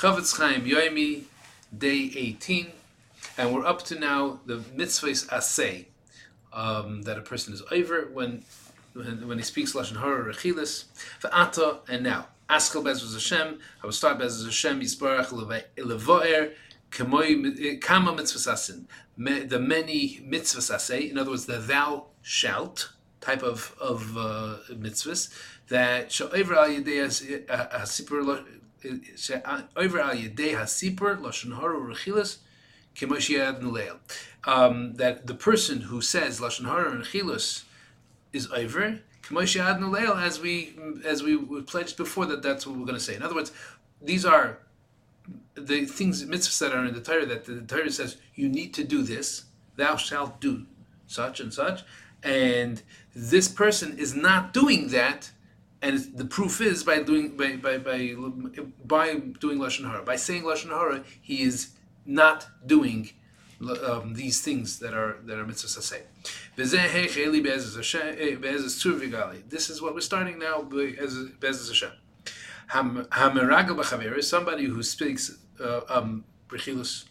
Chofetz Chaim Yoimi, day 18, and we're up to now the mitzvahs asay um, that a person is over when when, when he speaks lashon hara rechilas v'ata and now askel bezos Hashem. I will start bezos Hashem yisbarach levoer kama mitzvahs asin the many mitzvahs asay. In other words, the thou shalt type of of uh, mitzvahs that over al yedei hasipur over al lashon hara rechilas um, that the person who says lashon hara and chilus is over as we as we pledged before that that's what we're going to say. In other words, these are the things mitzvahs that are in the Torah that the Torah says you need to do this, thou shalt do such and such, and this person is not doing that, and the proof is by doing by by by, by doing lashon hara, by saying lashon hara, he is not doing um, these things that are that are mitzvahs say. This is what we're starting now as somebody who speaks uh, um,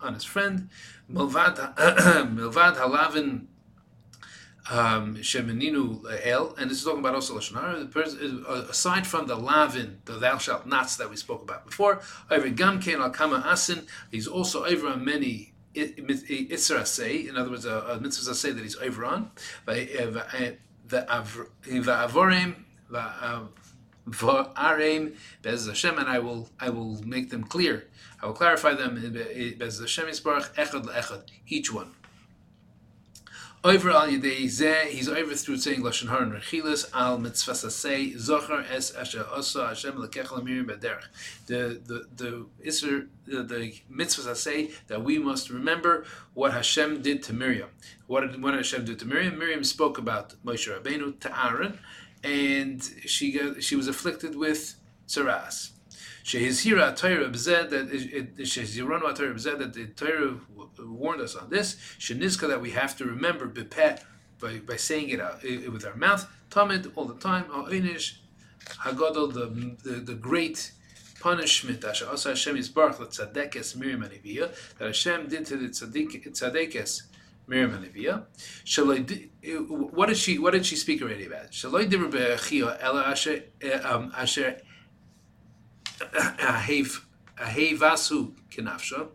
on his friend. Milvad halavin Um, shemeninu el, and this is talking about also lashon hara. Uh, aside from the lavin, the thou shalt nots that we spoke about before, over gam ken al kama asin, he's also over on many isra say. In other words, a, a mitzvah say that he's over on. The eh, eh, avorim v'areim bez Hashem, and I will I will make them clear. I will clarify them bez Hashem echad leechad, each one. Over al yedei zeh, he's over through saying lashon hara and rechilas al mitzvah say zocher es asher osa Hashem lekech lamirim bederech. The the the iser the, the mitzvah say that we must remember what Hashem did to Miriam. What did what did Hashem do to Miriam? Miriam spoke about Moshe Rabbeinu to Aaron, and she got she was afflicted with tsaras. Shehizira Torah that that the Torah warned us on this. Shenizka that we have to remember b'peh by, by saying it out, with our mouth. Tamid all the time. Ha'inish Hagadol the, the the great punishment Asa Hashem Yisbarach Tzadekes Miriam Anivia that Hashem did to the Tzadekes Miriam Anivia. What did she What did she speak already about? Shaloi Be'achia Ela Asher um, Asher Ahevasu Kinafsha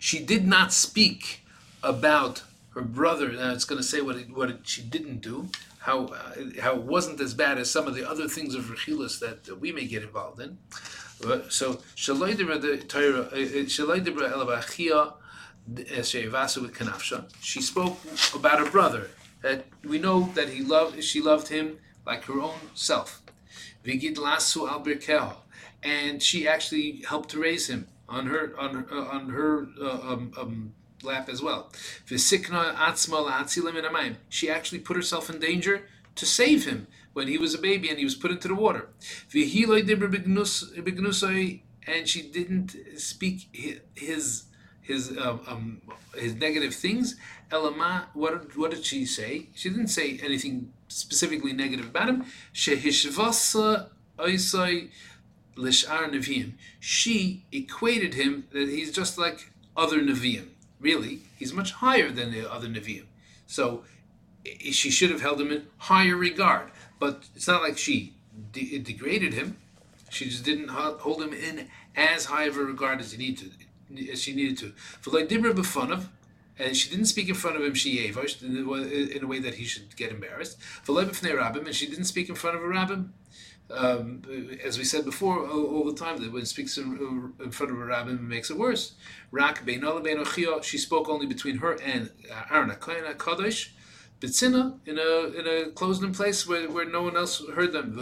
she did not speak about her brother. Now it's going to say what it, what it, she didn't do, how uh, how it wasn't as bad as some of the other things of Rechilas that, that we may get involved in. But, so Shaloi the Torah uh, uh, Shaloi Dibra Elavachia with Kanafsha. She spoke about her brother that we know that he loved she loved him like her own self. Vigid Lasu Albirkeho. And she actually helped to raise him on her on uh, on her uh, um, um, lap as well. She actually put herself in danger to save him when he was a baby and he was put into the water. And she didn't speak his his um, um, his negative things. Elama, what what did she say? She didn't say anything specifically negative about him. Shehishvasa oisai Lishar Nevi'im. She equated him that he's just like other Nevi'im. Really, he's much higher than the other Nevi'im. So she should have held him in higher regard. But it's not like she de- degraded him. She just didn't hold him in as high of a regard as he needed to, as she needed to. For like Dibra Befunov, and she didn't speak in front of him. She in a way that he should get embarrassed. Rabbim, and she didn't speak in front of a rabbin um, as we said before, all, all, the time that when speaks in, in, front of a rabbi, makes it worse. Rak she spoke only between her and Aaron Akoyana Kadosh, in a in a closed in place where, where no one else heard them.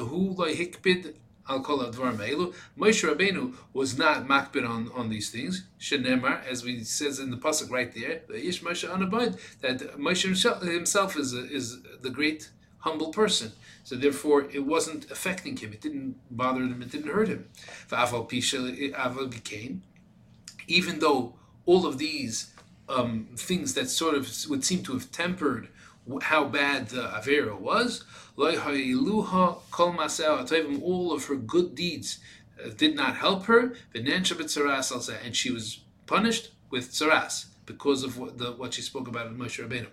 Al kol Moshe Rabbeinu was not makbid on, on these things. Shenemar, as we says in the pasuk right there, the Ish Moshe that Moshe himself is a, is the great humble person. So therefore, it wasn't affecting him. It didn't bother him. It didn't hurt him. Even though all of these um, things that sort of would seem to have tempered how bad the Avera was, all of her good deeds uh, did not help her, and she was punished with tsaras because of what, the, what she spoke about in Moshe Rabbeinu.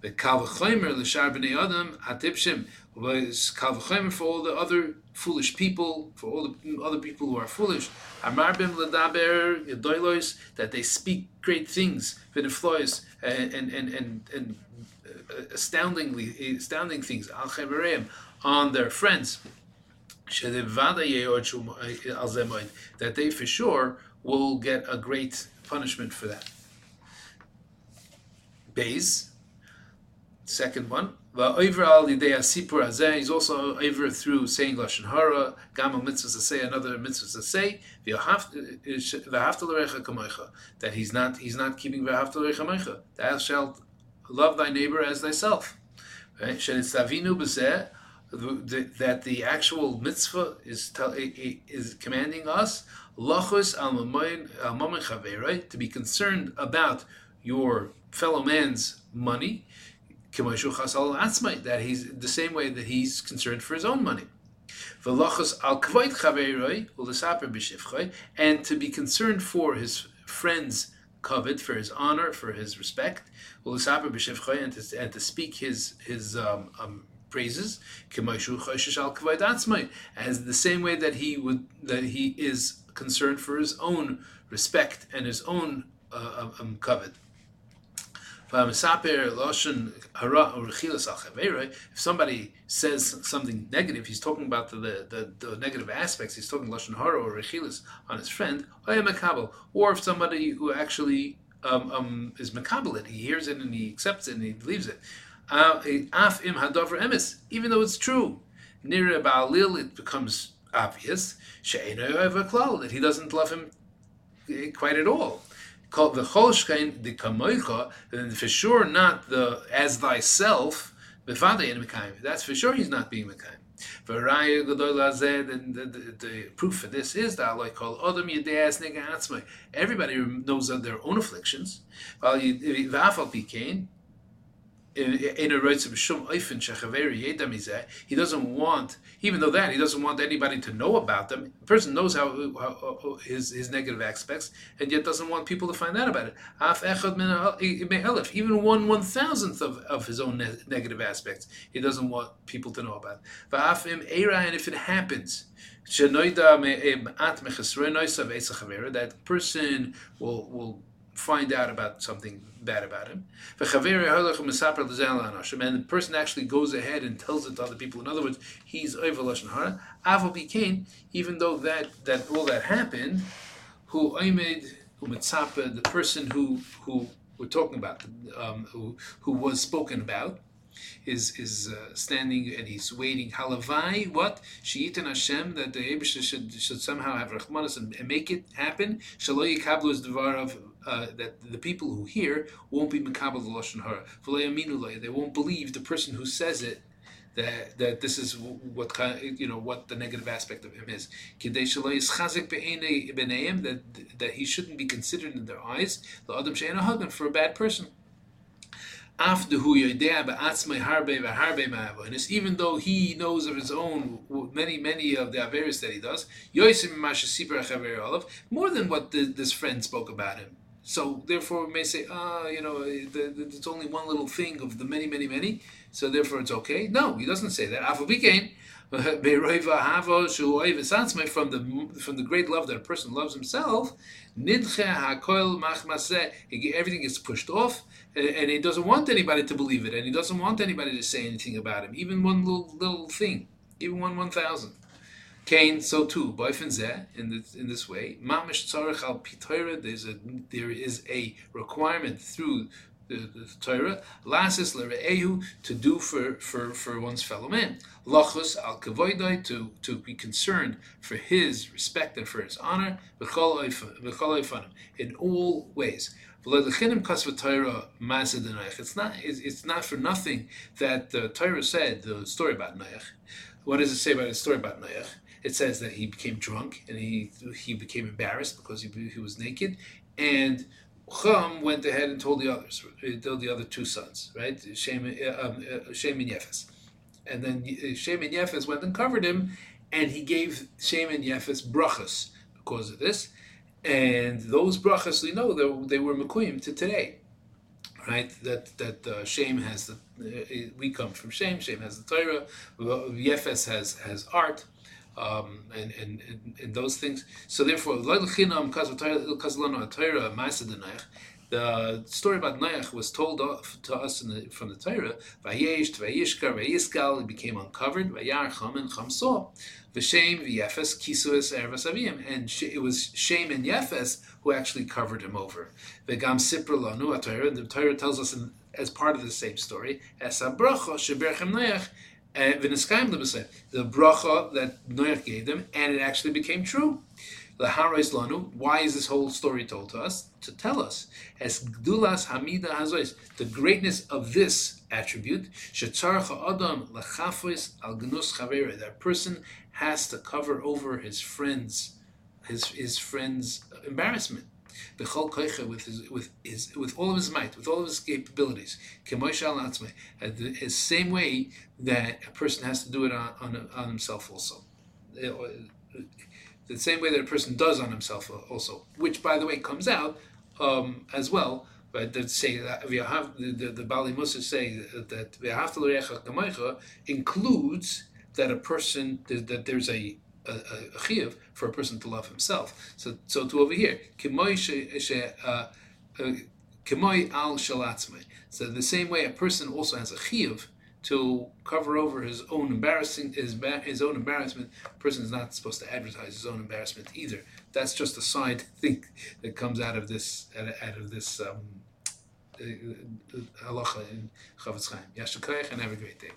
The kalvachomer l'shar b'nei adam atipshim was kalvachomer for all the other foolish people, for all the other people who are foolish. Amarbim l'daber yedoilos that they speak great things, v'neflois and and and and, and uh, astoundingly astounding things al on their friends that they for sure will get a great punishment for that. Bays, second one. He's also over through saying lashon hara, gama mitzvahs to say another mitzvahs to say. That he's not he's not keeping v'haftal Thou shalt love thy neighbor as thyself. That the actual mitzvah is is commanding us lachus al to be concerned about your fellow man's money that he's the same way that he's concerned for his own money and to be concerned for his friend's covet, for his honor, for his respect, and to, and to speak his his um, um, praises, as the same way that he would that he is concerned for his own respect and his own uh, um, covet. If somebody says something negative, he's talking about the, the, the negative aspects. He's talking lashon hara or rechilas on his friend. Or if somebody who actually um, um, is makabel it, he hears it and he accepts it and he believes it. Uh, even though it's true. Nira ba'alil, it becomes obvious. that he doesn't love him eh, quite at all. The cholshkein the kamoicha, then for sure not the as thyself. That's for sure he's not being mekayim. And the, the, the proof for this is that Everybody knows of their own afflictions. He doesn't want, even though that he doesn't want anybody to know about them. The person knows how, how, his his negative aspects, and yet doesn't want people to find out about it. Even one one thousandth of, of his own ne- negative aspects, he doesn't want people to know about. Eira, and if it happens. That person will will find out about something bad about him. And the person actually goes ahead and tells it to other people. In other words, he's over Lashon Hara. Even though that, that all that happened, who Aimed, who Mitzapa, the person who, who we're talking about, um, who, who was spoken about, is is uh, standing and he's waiting. Halavai, what? She'itan Hashem, that the Abisha should, should somehow have Rachmanis and, and make it happen. Shaloi Yikablu is the of uh, that the people who hear won't be Makabal the Lashon Hara. They won't believe the person who says it that that this is what kind you know what the negative aspect of him is. That that he shouldn't be considered in their eyes. The Adam Sheina for a bad person. Even though he knows of his own many, many of the Averis that he does, more than what the, this friend spoke about him. So therefore, we may say, ah, you know, it's only one little thing of the many, many, many. So therefore, it's okay. No, he doesn't say that. From the from the great love that a person loves himself, everything is pushed off, and he doesn't want anybody to believe it, and he doesn't want anybody to say anything about him, even one little little thing, even one one thousand. Cain, so too, in this, in this way, mamish tzarech al pitoira, there's a, there is a requirement through the, the Torah, lasis lere'ehu, to do for, for, for one's fellow man. Lachus al kavoidai, to, to be concerned for his respect and for his honor, in all ways. It's not, it's not for nothing that the Torah said, the story about Noach. What does it say about the story about Noach? It says that he became drunk and he he became embarrassed because he, he was naked, and Chum went ahead and told the others, told the other two sons, right, Shem, um, uh, and Yefes, and then uh, Shem and Yefes went and covered him, and he gave Shem and Yefes brachas because of this. And those brachas, we know they, they were mekuyim to today, right? That that uh, has the uh, we come from Shem. Shem has the Torah. Yefes has has art. Um, and, and, and, and those things. So therefore, the story about Noach was told to us the, from the Torah. It became uncovered. And Cham saw. And it was Shem and Yefes who actually covered him over. Torah. The Torah tells us in, as part of the same story, Sheberchem uh, the bracha that Noach gave them, and it actually became true. Lanu. Why is this whole story told to us? To tell us as Gdulas Hamida Hazois, the greatness of this attribute, Adam Al Gnus. That person has to cover over his friends, his his friend's embarrassment. With his, with his, with all of his might, with all of his capabilities, the same way that a person has to do it on, on, on himself also the same way that a person does on himself also, which by the way comes out um, as well. But that say that we have the the, the Bali Musa say that that includes that a person that there's a a, a chiyuv for a person to love himself. So so to over here, uh, uh, al. So the same way a person also has a chiyuv to cover over his own embarrassing his his own embarrassment. A person is not supposed to advertise his own embarrassment either. That's just a side thing that comes out of this out of this um, uh, halacha in Chofetz Chaim. Yashakayach and have a great day.